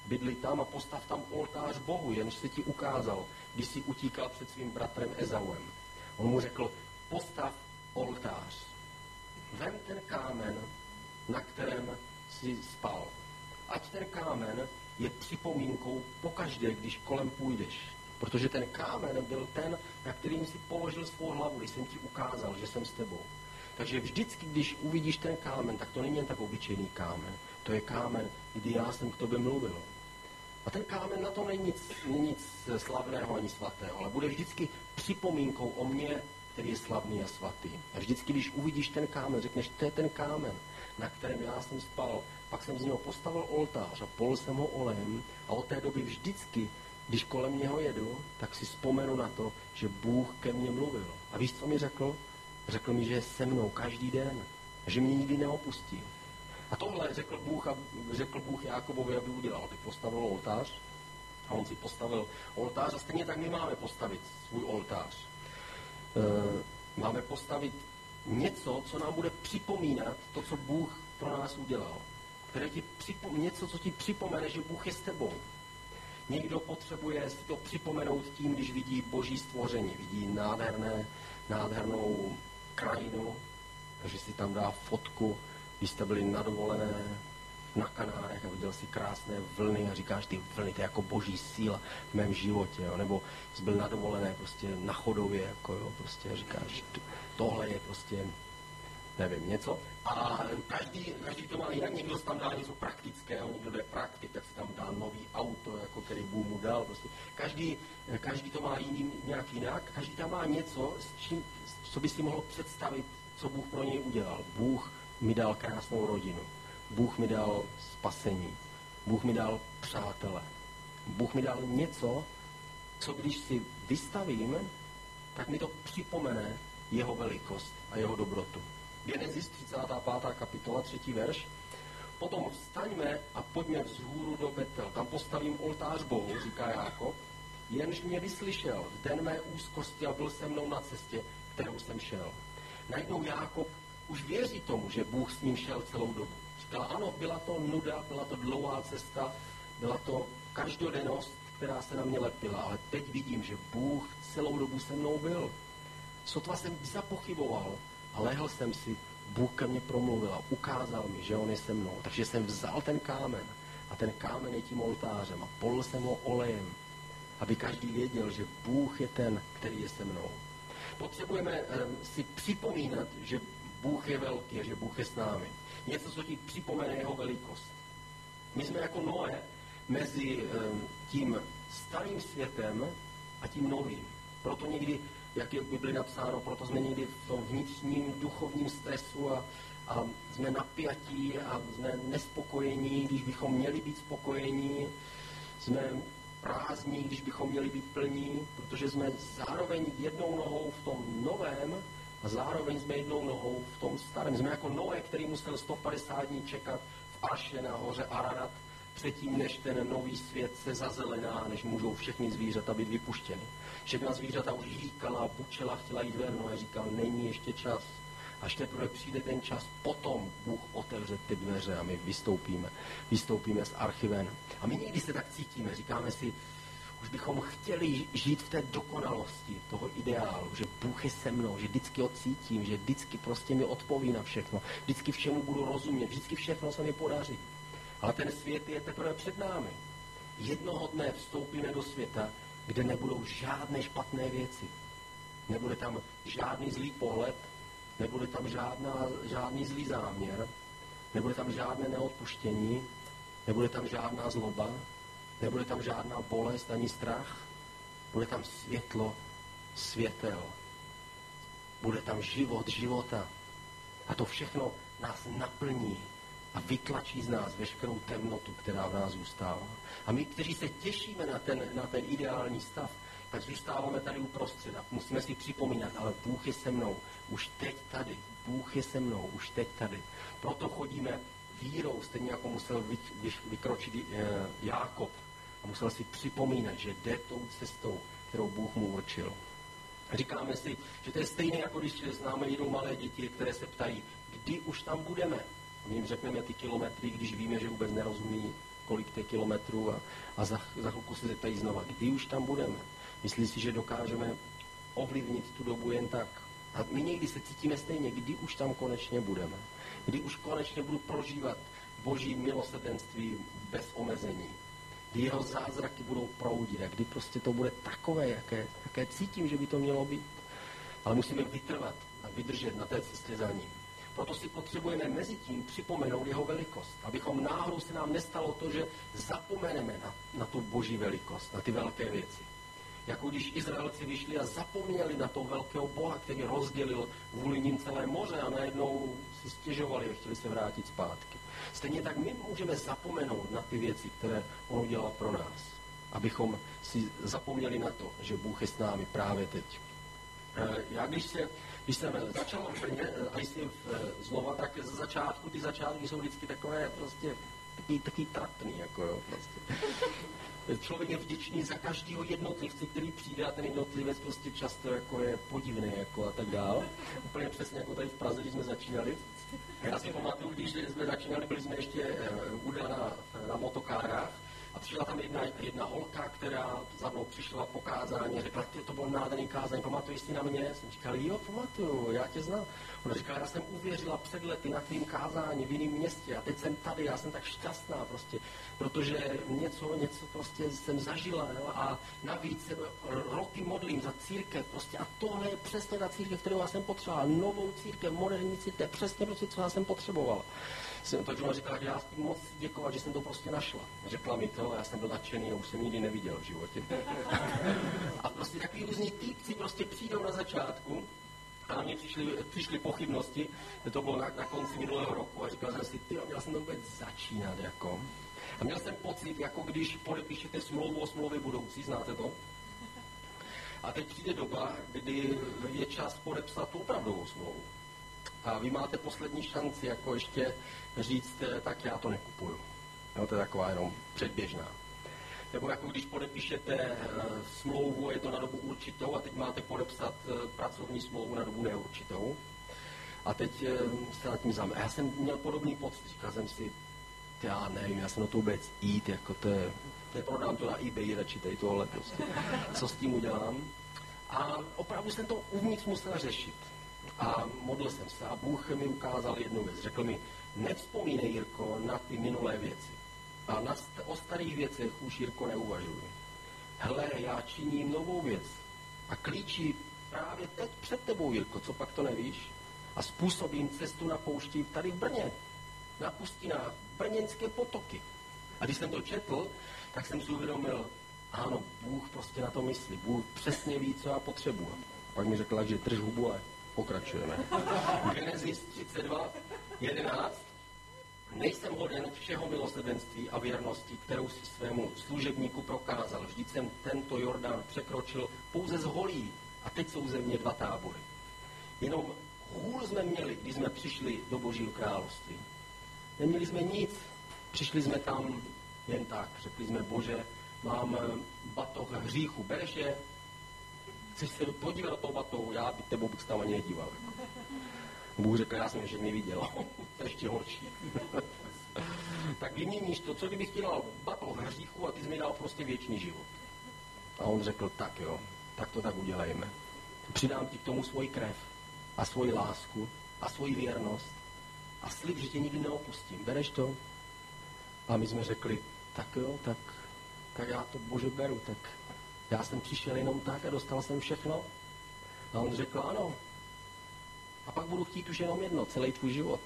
C: Bydli tam a postav tam oltář Bohu, jenž se ti ukázal, když si utíkal před svým bratrem Ezauem. On mu řekl, postav oltář. Vem ten kámen, na kterém si spal. Ať ten kámen je připomínkou pokaždé, když kolem půjdeš. Protože ten kámen byl ten, na kterým si položil svou hlavu, když jsem ti ukázal, že jsem s tebou. Takže vždycky, když uvidíš ten kámen, tak to není jen tak obyčejný kámen. To je kámen, kdy já jsem k tobě mluvil. A ten kámen na to není nic, není nic slavného ani svatého, ale bude vždycky připomínkou o mně, který je slavný a svatý. A vždycky, když uvidíš ten kámen, řekneš, to je ten kámen, na kterém já jsem spal, pak jsem z něho postavil oltář a pol jsem ho olejem a od té doby vždycky, když kolem něho jedu, tak si vzpomenu na to, že Bůh ke mně mluvil. A víš, co mi řekl? Řekl mi, že je se mnou každý den, že mě nikdy neopustí. A tohle řekl Bůh, a řekl Bůh Jákobovi, aby udělal, aby postavil oltář. A on si postavil oltář a stejně tak my máme postavit svůj oltář. E, máme postavit něco, co nám bude připomínat to, co Bůh pro nás udělal. Které ti připom- něco, co ti připomene, že Bůh je s tebou. Někdo potřebuje si to připomenout tím, když vidí boží stvoření, vidí nádherné, nádhernou krajinu, takže si tam dá fotku, když jste byli na dovolené na Kanárech a viděl si krásné vlny a říkáš, ty vlny, to je jako boží síla v mém životě, jo? nebo jsi byl na dovolené prostě na chodově, jako jo, prostě říkáš, tohle je prostě nevím, něco. A každý, každý to má jinak, někdo tam dá něco praktického, někdo je praktik, tak si tam dá nový auto, jako který Bůh mu dal. Prostě. Každý, každý to má jiný, nějak jinak, každý tam má něco, s čím, co by si mohl představit, co Bůh pro něj udělal. Bůh mi dal krásnou rodinu. Bůh mi dal spasení. Bůh mi dal přátele. Bůh mi dal něco, co když si vystavím, tak mi to připomene jeho velikost a jeho dobrotu. Genesis 35. kapitola, 3. verš. Potom vstaňme a pojďme vzhůru do Betel. Tam postavím oltář Bohu, říká Jákob. Jenž mě vyslyšel v den mé úzkosti a byl se mnou na cestě, kterou jsem šel. Najednou Jákob už věří tomu, že Bůh s ním šel celou dobu. Říkal, ano, byla to nuda, byla to dlouhá cesta, byla to každodennost, která se na mě lepila, ale teď vidím, že Bůh celou dobu se mnou byl. Sotva jsem zapochyboval, a lehl jsem si, Bůh ke mně promluvil a ukázal mi, že on je se mnou. Takže jsem vzal ten kámen a ten kámen je tím oltářem a polil jsem ho olejem, aby každý věděl, že Bůh je ten, který je se mnou. Potřebujeme si připomínat, že Bůh je velký že Bůh je s námi. Něco, co ti připomene jeho velikost. My jsme jako Noé mezi tím starým světem a tím novým. Proto někdy jak je v Bibli napsáno, proto jsme někdy v tom vnitřním duchovním stresu a, a jsme napjatí a jsme nespokojení, když bychom měli být spokojení, jsme prázdní, když bychom měli být plní, protože jsme zároveň jednou nohou v tom novém a zároveň jsme jednou nohou v tom starém. Jsme jako Noé, který musel 150 dní čekat v Aše na hoře Ararat, předtím, než ten nový svět se zazelená, než můžou všechny zvířata být vypuštěny. Všechna zvířata už říkala, bučela, chtěla jít ven, no a říkal, není ještě čas. Až teprve přijde ten čas, potom Bůh otevře ty dveře a my vystoupíme. Vystoupíme z archiven. A my někdy se tak cítíme, říkáme si, už bychom chtěli žít v té dokonalosti toho ideálu, že Bůh je se mnou, že vždycky ho cítím, že vždycky prostě mi odpoví na všechno, vždycky všemu budu rozumět, vždycky všechno se mi podaří. Ale ten svět je teprve před námi. Jednoho dne vstoupíme do světa, kde nebudou žádné špatné věci. Nebude tam žádný zlý pohled, nebude tam žádná, žádný zlý záměr, nebude tam žádné neodpuštění, nebude tam žádná zloba, nebude tam žádná bolest ani strach, bude tam světlo, světel. Bude tam život, života. A to všechno nás naplní a vytlačí z nás veškerou temnotu, která v nás zůstává. A my, kteří se těšíme na ten, na ten ideální stav, tak zůstáváme tady uprostřed a musíme si připomínat, ale Bůh je se mnou, už teď tady, Bůh je se mnou, už teď tady. Proto chodíme vírou, stejně jako musel vy, vykročit e, Jákob a musel si připomínat, že jde tou cestou, kterou Bůh mu určil. Říkáme si, že to je stejné, jako když s námi jdou malé děti, které se ptají, kdy už tam budeme. A my jim řekneme ty kilometry, když víme, že vůbec nerozumí, kolik těch kilometrů a, a za, za chvilku se zeptají znova, kdy už tam budeme. Myslí si, že dokážeme ovlivnit tu dobu jen tak. A my někdy se cítíme stejně, kdy už tam konečně budeme. Kdy už konečně budu prožívat boží milosrdenství bez omezení. Kdy jeho zázraky budou proudit a kdy prostě to bude takové, jaké, jaké cítím, že by to mělo být. Ale musíme vytrvat a vydržet na té cestě za ním. Proto si potřebujeme mezi tím připomenout jeho velikost, abychom náhodou se nám nestalo to, že zapomeneme na, na tu boží velikost, na ty velké věci. Jako když Izraelci vyšli a zapomněli na toho velkého Boha, který rozdělil vůli ním celé moře a najednou si stěžovali a chtěli se vrátit zpátky. Stejně tak my můžeme zapomenout na ty věci, které on udělal pro nás. Abychom si zapomněli na to, že Bůh je s námi právě teď. Eh, Já když, se, když jsem začal v Brně, eh, a jestli v- znova, tak z začátku, ty začátky jsou vždycky takové prostě taky, taky trapný, jako jo, prostě. Člověk je vděčný za každého jednotlivce, který přijde a ten jednotlivec prostě často jako je podivný jako a tak dál. Úplně přesně jako tady v Praze, když jsme začínali. Já si pamatuju, když jsme začínali, byli jsme ještě eh, u na, na motokárách a přišla tam jedna, jedna holka, která za mnou přišla po kázání řekla, ty to bylo nádherný kázání, pamatuješ si na mě? Jsem říkal, jo, pamatuju, já tě znám. Ona říkala, já jsem uvěřila před lety na tvým kázání v jiném městě a teď jsem tady, já jsem tak šťastná prostě, protože něco, něco prostě jsem zažila jo, a navíc se roky modlím za církev prostě a tohle je přesně ta církev, kterou já jsem potřebovala, novou církev, moderní církev, přesně prostě, co já jsem potřebovala. Jsem, takže ona říkala, že já moc děkovat, že jsem to prostě našla. Řekla mi to, já jsem byl nadšený a už jsem nikdy neviděl v životě. a prostě takový různí týpci prostě přijdou na začátku a na mě přišly, přišly pochybnosti, to bylo na, na konci minulého roku a říkal jsem si, ty, měl jsem to vůbec začínat, jako. A měl jsem pocit, jako když podepíšete smlouvu o smlouvě budoucí, znáte to? A teď přijde doba, kdy je čas podepsat tu opravdovou smlouvu. A vy máte poslední šanci, jako ještě říct, eh, tak já to nekupuju. Jo, to je taková jenom předběžná. Nebo jako když podepíšete eh, smlouvu, je to na dobu určitou a teď máte podepsat eh, pracovní smlouvu na dobu neurčitou. A teď se nad tím zám. Já jsem měl podobný pocit, říkal jsem si, já nevím, já jsem na to vůbec jít, jako to je, neprodám to na eBay radši tady tohle prostě, co s tím udělám. A opravdu jsem to uvnitř musel řešit. A modlil jsem se a Bůh mi ukázal jednu věc. Řekl mi, nevzpomínej, Jirko, na ty minulé věci. A na st- o starých věcech už, Jirko, neuvažuji. Hele, já činím novou věc. A klíčí právě teď před tebou, Jirko, co pak to nevíš? A způsobím cestu na poušti tady v Brně. Na pustinách, brněnské potoky. A když jsem to četl, tak jsem si uvědomil, ano, Bůh prostě na to myslí. Bůh přesně ví, co já potřebuji. Pak mi řekla, že drž hubu a pokračujeme. Genesis 32, 11. Nejsem hoden všeho milosrdenství a věrnosti, kterou si svému služebníku prokázal. Vždyť jsem tento Jordán překročil pouze z holí. A teď jsou ze mě dva tábory. Jenom hůl jsme měli, když jsme přišli do Božího království. Neměli jsme nic. Přišli jsme tam jen tak. Řekli jsme, Bože, mám batoh hříchu, bereš je? Chceš se podívat na tou batou? Já by tebou bych se tam ani nedíval. Bůh řekl, já jsem je všechny viděl. to je ještě horší. tak vyměníš to, co kdybych ti dal batoh hříchu a ty jsi mi dal prostě věčný život. A on řekl, tak jo, tak to tak udělejme. Přidám ti k tomu svoji krev a svoji lásku a svoji věrnost a slib, že tě nikdy neopustím. Bereš to? A my jsme řekli, tak jo, tak, tak já to bože beru, tak já jsem přišel jenom tak a dostal jsem všechno. A on řekl, ano. A pak budu chtít už jenom jedno, celý tvůj život.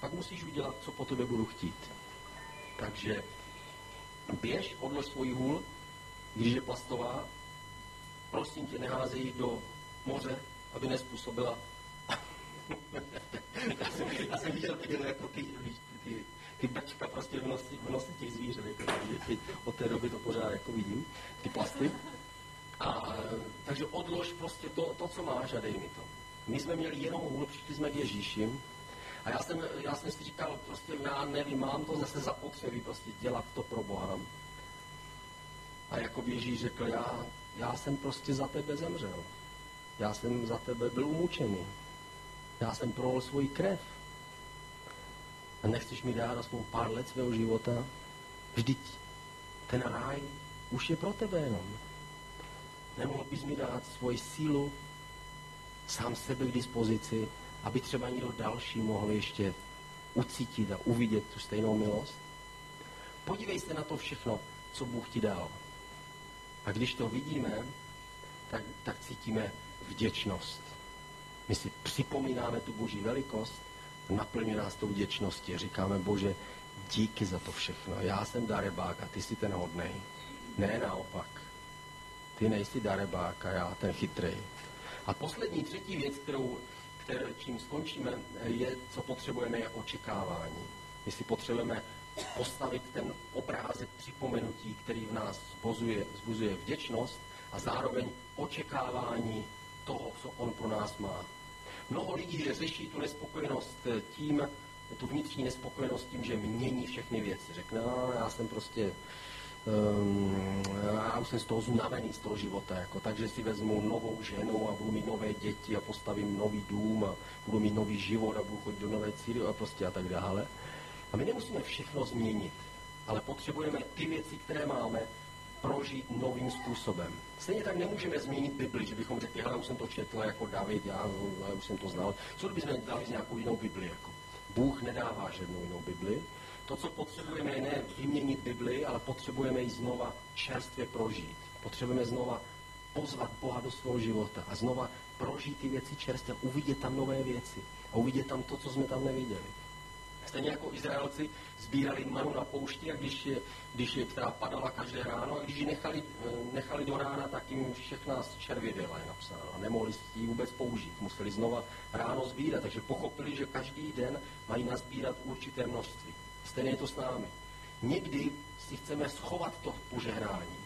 C: Pak musíš udělat, co po tobě budu chtít. Takže běž, odlož svůj hůl, když je plastová, prosím tě, neházej do moře, aby nespůsobila. já, jsem, já jsem viděl ty, jako ty, ty, ty brčka prostě v nosi, v nosi těch zvířat. Jako, teď od té doby to pořád jako vidím, ty plasty. A, takže odlož prostě to, to, co máš a dej mi to. My jsme měli jenom hůl, přišli jsme k Ježíši a já jsem, já jsem si říkal, prostě já nevím, mám to zase zapotřebí prostě dělat to pro Boha. A jako Ježíš řekl, já, já jsem prostě za tebe zemřel. Já jsem za tebe byl umučený. Já jsem prolil svoji krev. A nechceš mi dát aspoň pár let svého života? Vždyť ten ráj už je pro tebe jenom. Nemohl bys mi dát svoji sílu, sám sebe k dispozici, aby třeba někdo další mohl ještě ucítit a uvidět tu stejnou milost? Podívej se na to všechno, co Bůh ti dal. A když to vidíme, tak, tak cítíme vděčnost. My si připomínáme tu boží velikost, naplňuje nás tou vděčností říkáme, Bože, díky za to všechno. Já jsem darebák a ty jsi ten hodnej. Ne naopak. Ty nejsi darebák a já ten chytrej. A poslední, třetí věc, kterou, které, čím skončíme, je, co potřebujeme, je očekávání. My si potřebujeme postavit ten obrázek připomenutí, který v nás zbuzuje, zbuzuje vděčnost a zároveň očekávání toho, co on pro nás má. Mnoho lidí řeší tu nespokojenost tím, tu vnitřní nespokojenost tím, že mění všechny věci. Řekne, no, já jsem prostě um, já už jsem z toho zunavený z toho života, jako, takže si vezmu novou ženu a budu mít nové děti a postavím nový dům a budu mít nový život a budu chodit do nové cíly a prostě a tak dále. A my nemusíme všechno změnit, ale potřebujeme ty věci, které máme, prožít novým způsobem. Stejně tak nemůžeme změnit Bibli, že bychom řekli, hele, už jsem to četl jako David, já, já už jsem to znal. Co kdybychom dali z nějakou jinou Bibli? Jako? Bůh nedává žádnou jinou Bibli. To, co potřebujeme, je ne vyměnit Bibli, ale potřebujeme ji znova čerstvě prožít. Potřebujeme znova pozvat Boha do svého života a znova prožít ty věci čerstvě, uvidět tam nové věci a uvidět tam to, co jsme tam neviděli. Stejně jako Izraelci sbírali manu na poušti, a když, je, když je, která padala každé ráno, a když ji nechali, nechali do rána, tak jim všechna červěděla, je napsáno. A nemohli ji vůbec použít. Museli znova ráno sbírat, takže pochopili, že každý den mají nazbírat určité množství. Stejně je to s námi. Někdy si chceme schovat to požehnání,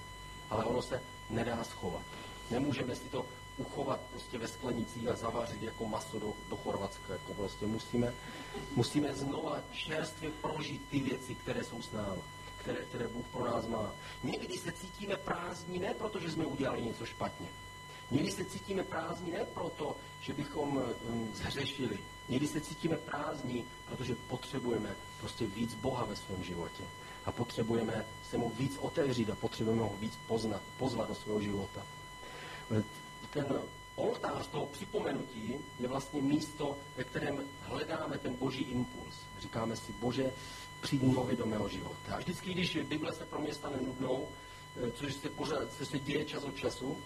C: ale ono se nedá schovat. Nemůžeme si to uchovat prostě ve sklenicích a zavařit jako maso do, do Chorvatska. Jako prostě musíme, musíme znova čerstvě prožít ty věci, které jsou s námi, které, které Bůh pro nás má. Někdy se cítíme prázdní ne proto, že jsme udělali něco špatně. Někdy se cítíme prázdní ne proto, že bychom um, zhřešili. Někdy se cítíme prázdní, protože potřebujeme prostě víc Boha ve svém životě. A potřebujeme se mu víc otevřít a potřebujeme ho víc poznat, pozvat do svého života ten oltář toho připomenutí je vlastně místo, ve kterém hledáme ten boží impuls. Říkáme si, bože, přijď nově do mého života. A vždycky, když Bible se pro mě stane nudnou, eh, což se, pořád, se, se děje čas od času,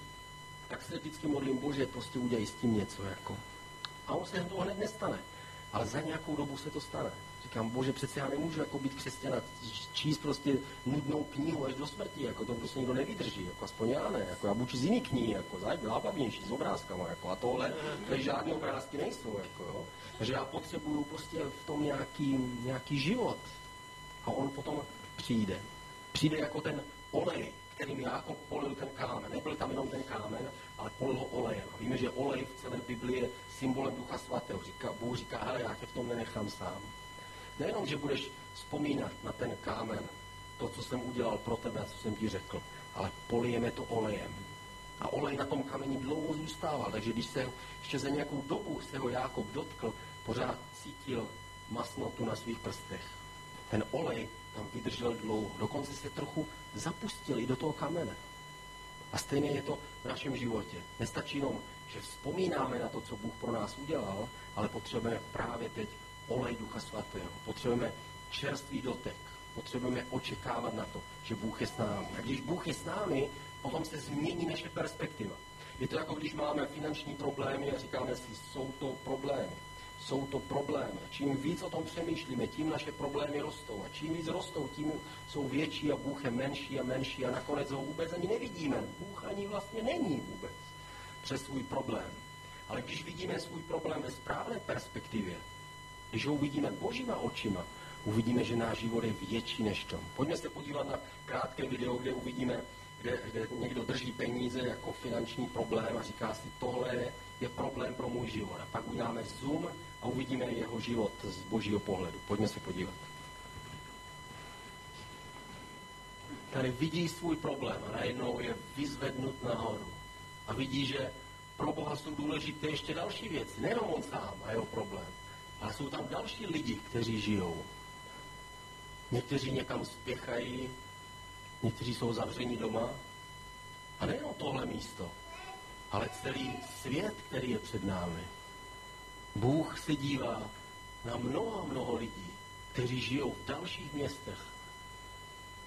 C: tak se vždycky modlím, bože, prostě udělej s tím něco. Jako. A on se toho hned nestane. Ale za nějakou dobu se to stane. Říkám, bože, přece já nemůžu jako být křesťan a číst prostě nudnou knihu až do smrti, jako to prostě nikdo nevydrží, jako aspoň já ne, jako já budu číst jiný knihy, jako zábavnější, s obrázkama, jako a tohle, tady žádné obrázky nejsou, jako jo. Takže já potřebuju prostě v tom nějaký, nějaký život. A on potom přijde. Přijde jako ten olej, kterým Jákob polil ten kámen. Nebyl tam jenom ten kámen, ale polil ho olejem. A víme, že olej v celé Biblii je symbolem Ducha Svatého. Říká, Bůh říká, hele, já tě v tom nenechám sám. Nejenom, že budeš vzpomínat na ten kámen, to, co jsem udělal pro tebe, co jsem ti řekl, ale polijeme to olejem. A olej na tom kameni dlouho zůstával, takže když se ještě za nějakou dobu se ho Jákob dotkl, pořád cítil masnotu na svých prstech. Ten olej tam vydržel dlouho, dokonce se trochu zapustil i do toho kamene. A stejně je to v našem životě. Nestačí jenom, že vzpomínáme na to, co Bůh pro nás udělal, ale potřebujeme právě teď olej Ducha Svatého. Potřebujeme čerstvý dotek. Potřebujeme očekávat na to, že Bůh je s námi. A když Bůh je s námi, potom se změní naše perspektiva. Je to jako když máme finanční problémy a říkáme si, jsou to problémy. Jsou to problémy. Čím víc o tom přemýšlíme, tím naše problémy rostou. A čím víc rostou, tím jsou větší a Bůh je menší a menší a nakonec ho vůbec ani nevidíme. Bůh ani vlastně není vůbec přes svůj problém. Ale když vidíme svůj problém ve správné perspektivě, když ho uvidíme božíma očima, uvidíme, že náš život je větší než to. Pojďme se podívat na krátké video, kde uvidíme, kde, kde někdo drží peníze jako finanční problém a říká si, tohle je, je problém pro můj život. A pak uděláme zoom a uvidíme jeho život z božího pohledu. Pojďme se podívat. Tady vidí svůj problém a najednou je vyzvednut nahoru. A vidí, že pro Boha jsou důležité ještě další věci. Nejenom on sám a jeho problém, ale jsou tam další lidi, kteří žijou. Někteří někam spěchají, někteří jsou zavření doma. A nejenom tohle místo, ale celý svět, který je před námi. Bůh se dívá na mnoho, mnoho lidí, kteří žijou v dalších městech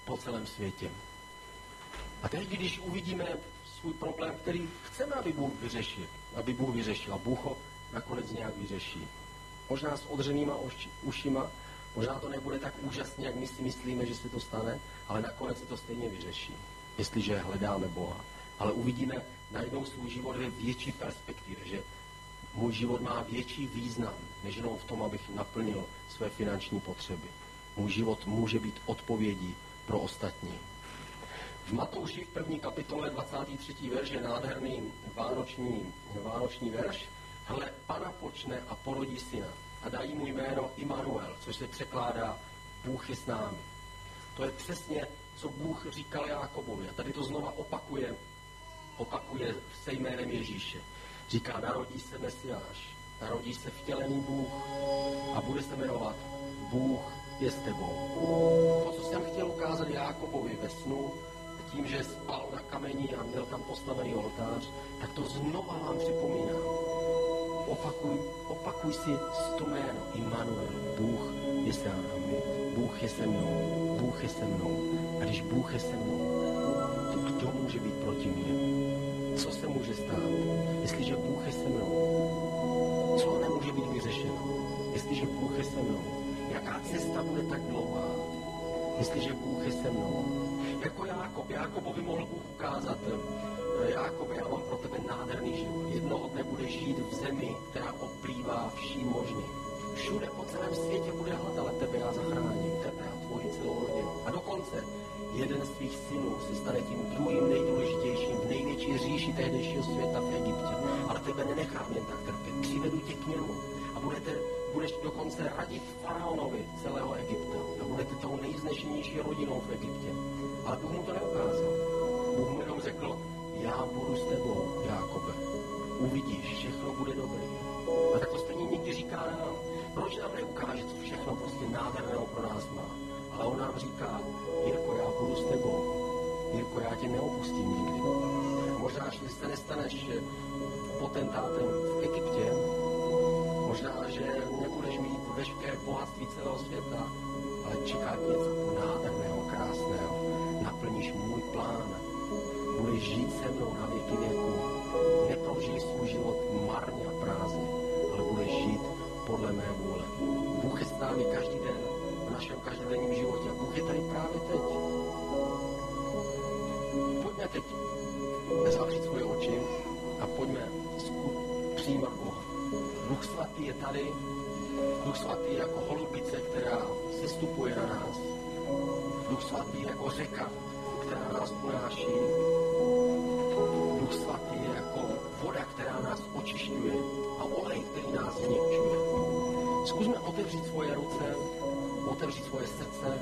C: po celém světě. A teď, když uvidíme svůj problém, který chceme, aby Bůh vyřešil, aby Bůh vyřešil a Bůh ho nakonec nějak vyřeší možná s odřenýma ušima, možná to nebude tak úžasně, jak my si myslíme, že se to stane, ale nakonec se to stejně vyřeší, jestliže hledáme Boha. Ale uvidíme najednou svůj život ve větší perspektivě, že můj život má větší význam, než jenom v tom, abych naplnil své finanční potřeby. Můj život může být odpovědí pro ostatní. V Matouši v první kapitole 23. verš je nádherný vánoční, vánoční verš. Hle, pana počne a porodí syna a dají mu jméno Immanuel, což se překládá Bůh je s námi. To je přesně, co Bůh říkal Jákobovi. A tady to znova opakuje, opakuje se jménem Ježíše. Říká, narodí se Mesiáš, narodí se vtělený Bůh a bude se jmenovat Bůh je s tebou. To, co jsem chtěl ukázat Jákobovi ve snu, tím, že spal na kameni a měl tam postavený oltář, tak to znova vám připomínám. Opakuj, opakuj si to jméno, Immanuel, Bůh je s námi, Bůh je se mnou, Bůh je se mnou. A když Bůh je se mnou, to kdo může být proti mně? Co se může stát, jestliže Bůh je se mnou? Co nemůže být vyřešeno, jestliže Bůh je se mnou? Jaká cesta bude tak dlouhá, jestliže Bůh je se mnou? Jako Jákob, mohl Bůh ukázat, Jákob, já mám pro tebe nádherný život. Jednoho dne budeš žít v zemi, která oplývá vším možným. Všude po celém světě bude hlad, ale tebe já zachráním, tebe a tvoji celou rodinu. A dokonce jeden z tvých synů se stane tím druhým nejdůležitějším v největší říši tehdejšího světa v Egyptě. Ale tebe nenechám jen tak trpět, přivedu tě k němu a budete, budeš dokonce radit faraonovi celého Egypta a budete tou nejznešenější rodinou v Egyptě. Ale Bůh mu to neukázal. Bůh mu jenom řekl, já budu s tebou, Jákobe. Uvidíš, všechno bude dobré. A tak to stejně někdy říká nám, proč nám neukáže, co všechno prostě nádherného pro nás má. Ale on nám říká, Jirko, já budu s tebou. Jirko, já tě neopustím nikdy. Možná, že se nestaneš potentátem v Egyptě, možná, že nebudeš mít veškeré bohatství celého světa, ale čeká tě něco nádherného, žít se mnou na věky věku. Neprožij svůj život marně a prázdně, ale budeš žít podle mé vůle. Bůh je s námi každý den v našem každodenním životě. Bůh je tady právě teď. Pojďme teď zavřít svoje oči a pojďme přijímat Boha. Duch svatý je tady. Duch svatý je jako holubice, která sestupuje na nás. Duch svatý je jako řeka, která nás unáší. Duch svatý je jako voda, která nás očišťuje a olej, který nás změkčuje. Zkusme otevřít svoje ruce, otevřít svoje srdce,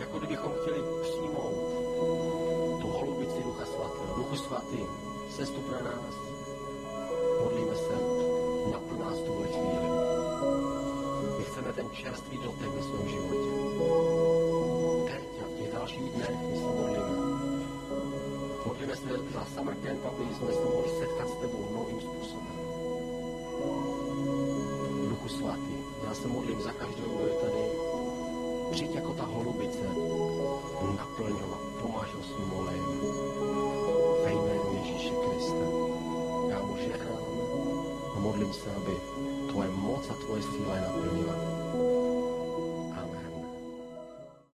C: jako kdybychom chtěli přijmout tu holubici Ducha Svatého. Duchu Svatý, sestup na nás, modlíme se, naplň nás tuhle chvíli. My chceme ten čerstvý dotek ve svém životě. Teď a v těch dalších dnech my se modlíme. Modlíme se za summer camp, aby jsme se mohli setkat s tebou novým způsobem. Duchu svatý, já se modlím za každého, kdo je tady. Přijď jako ta holubice, naplň ho pomáž ho svým olejem. Ve jménu Ježíše Krista. Já mu žehnám a modlím se, aby tvoje moc a tvoje síla je naplnila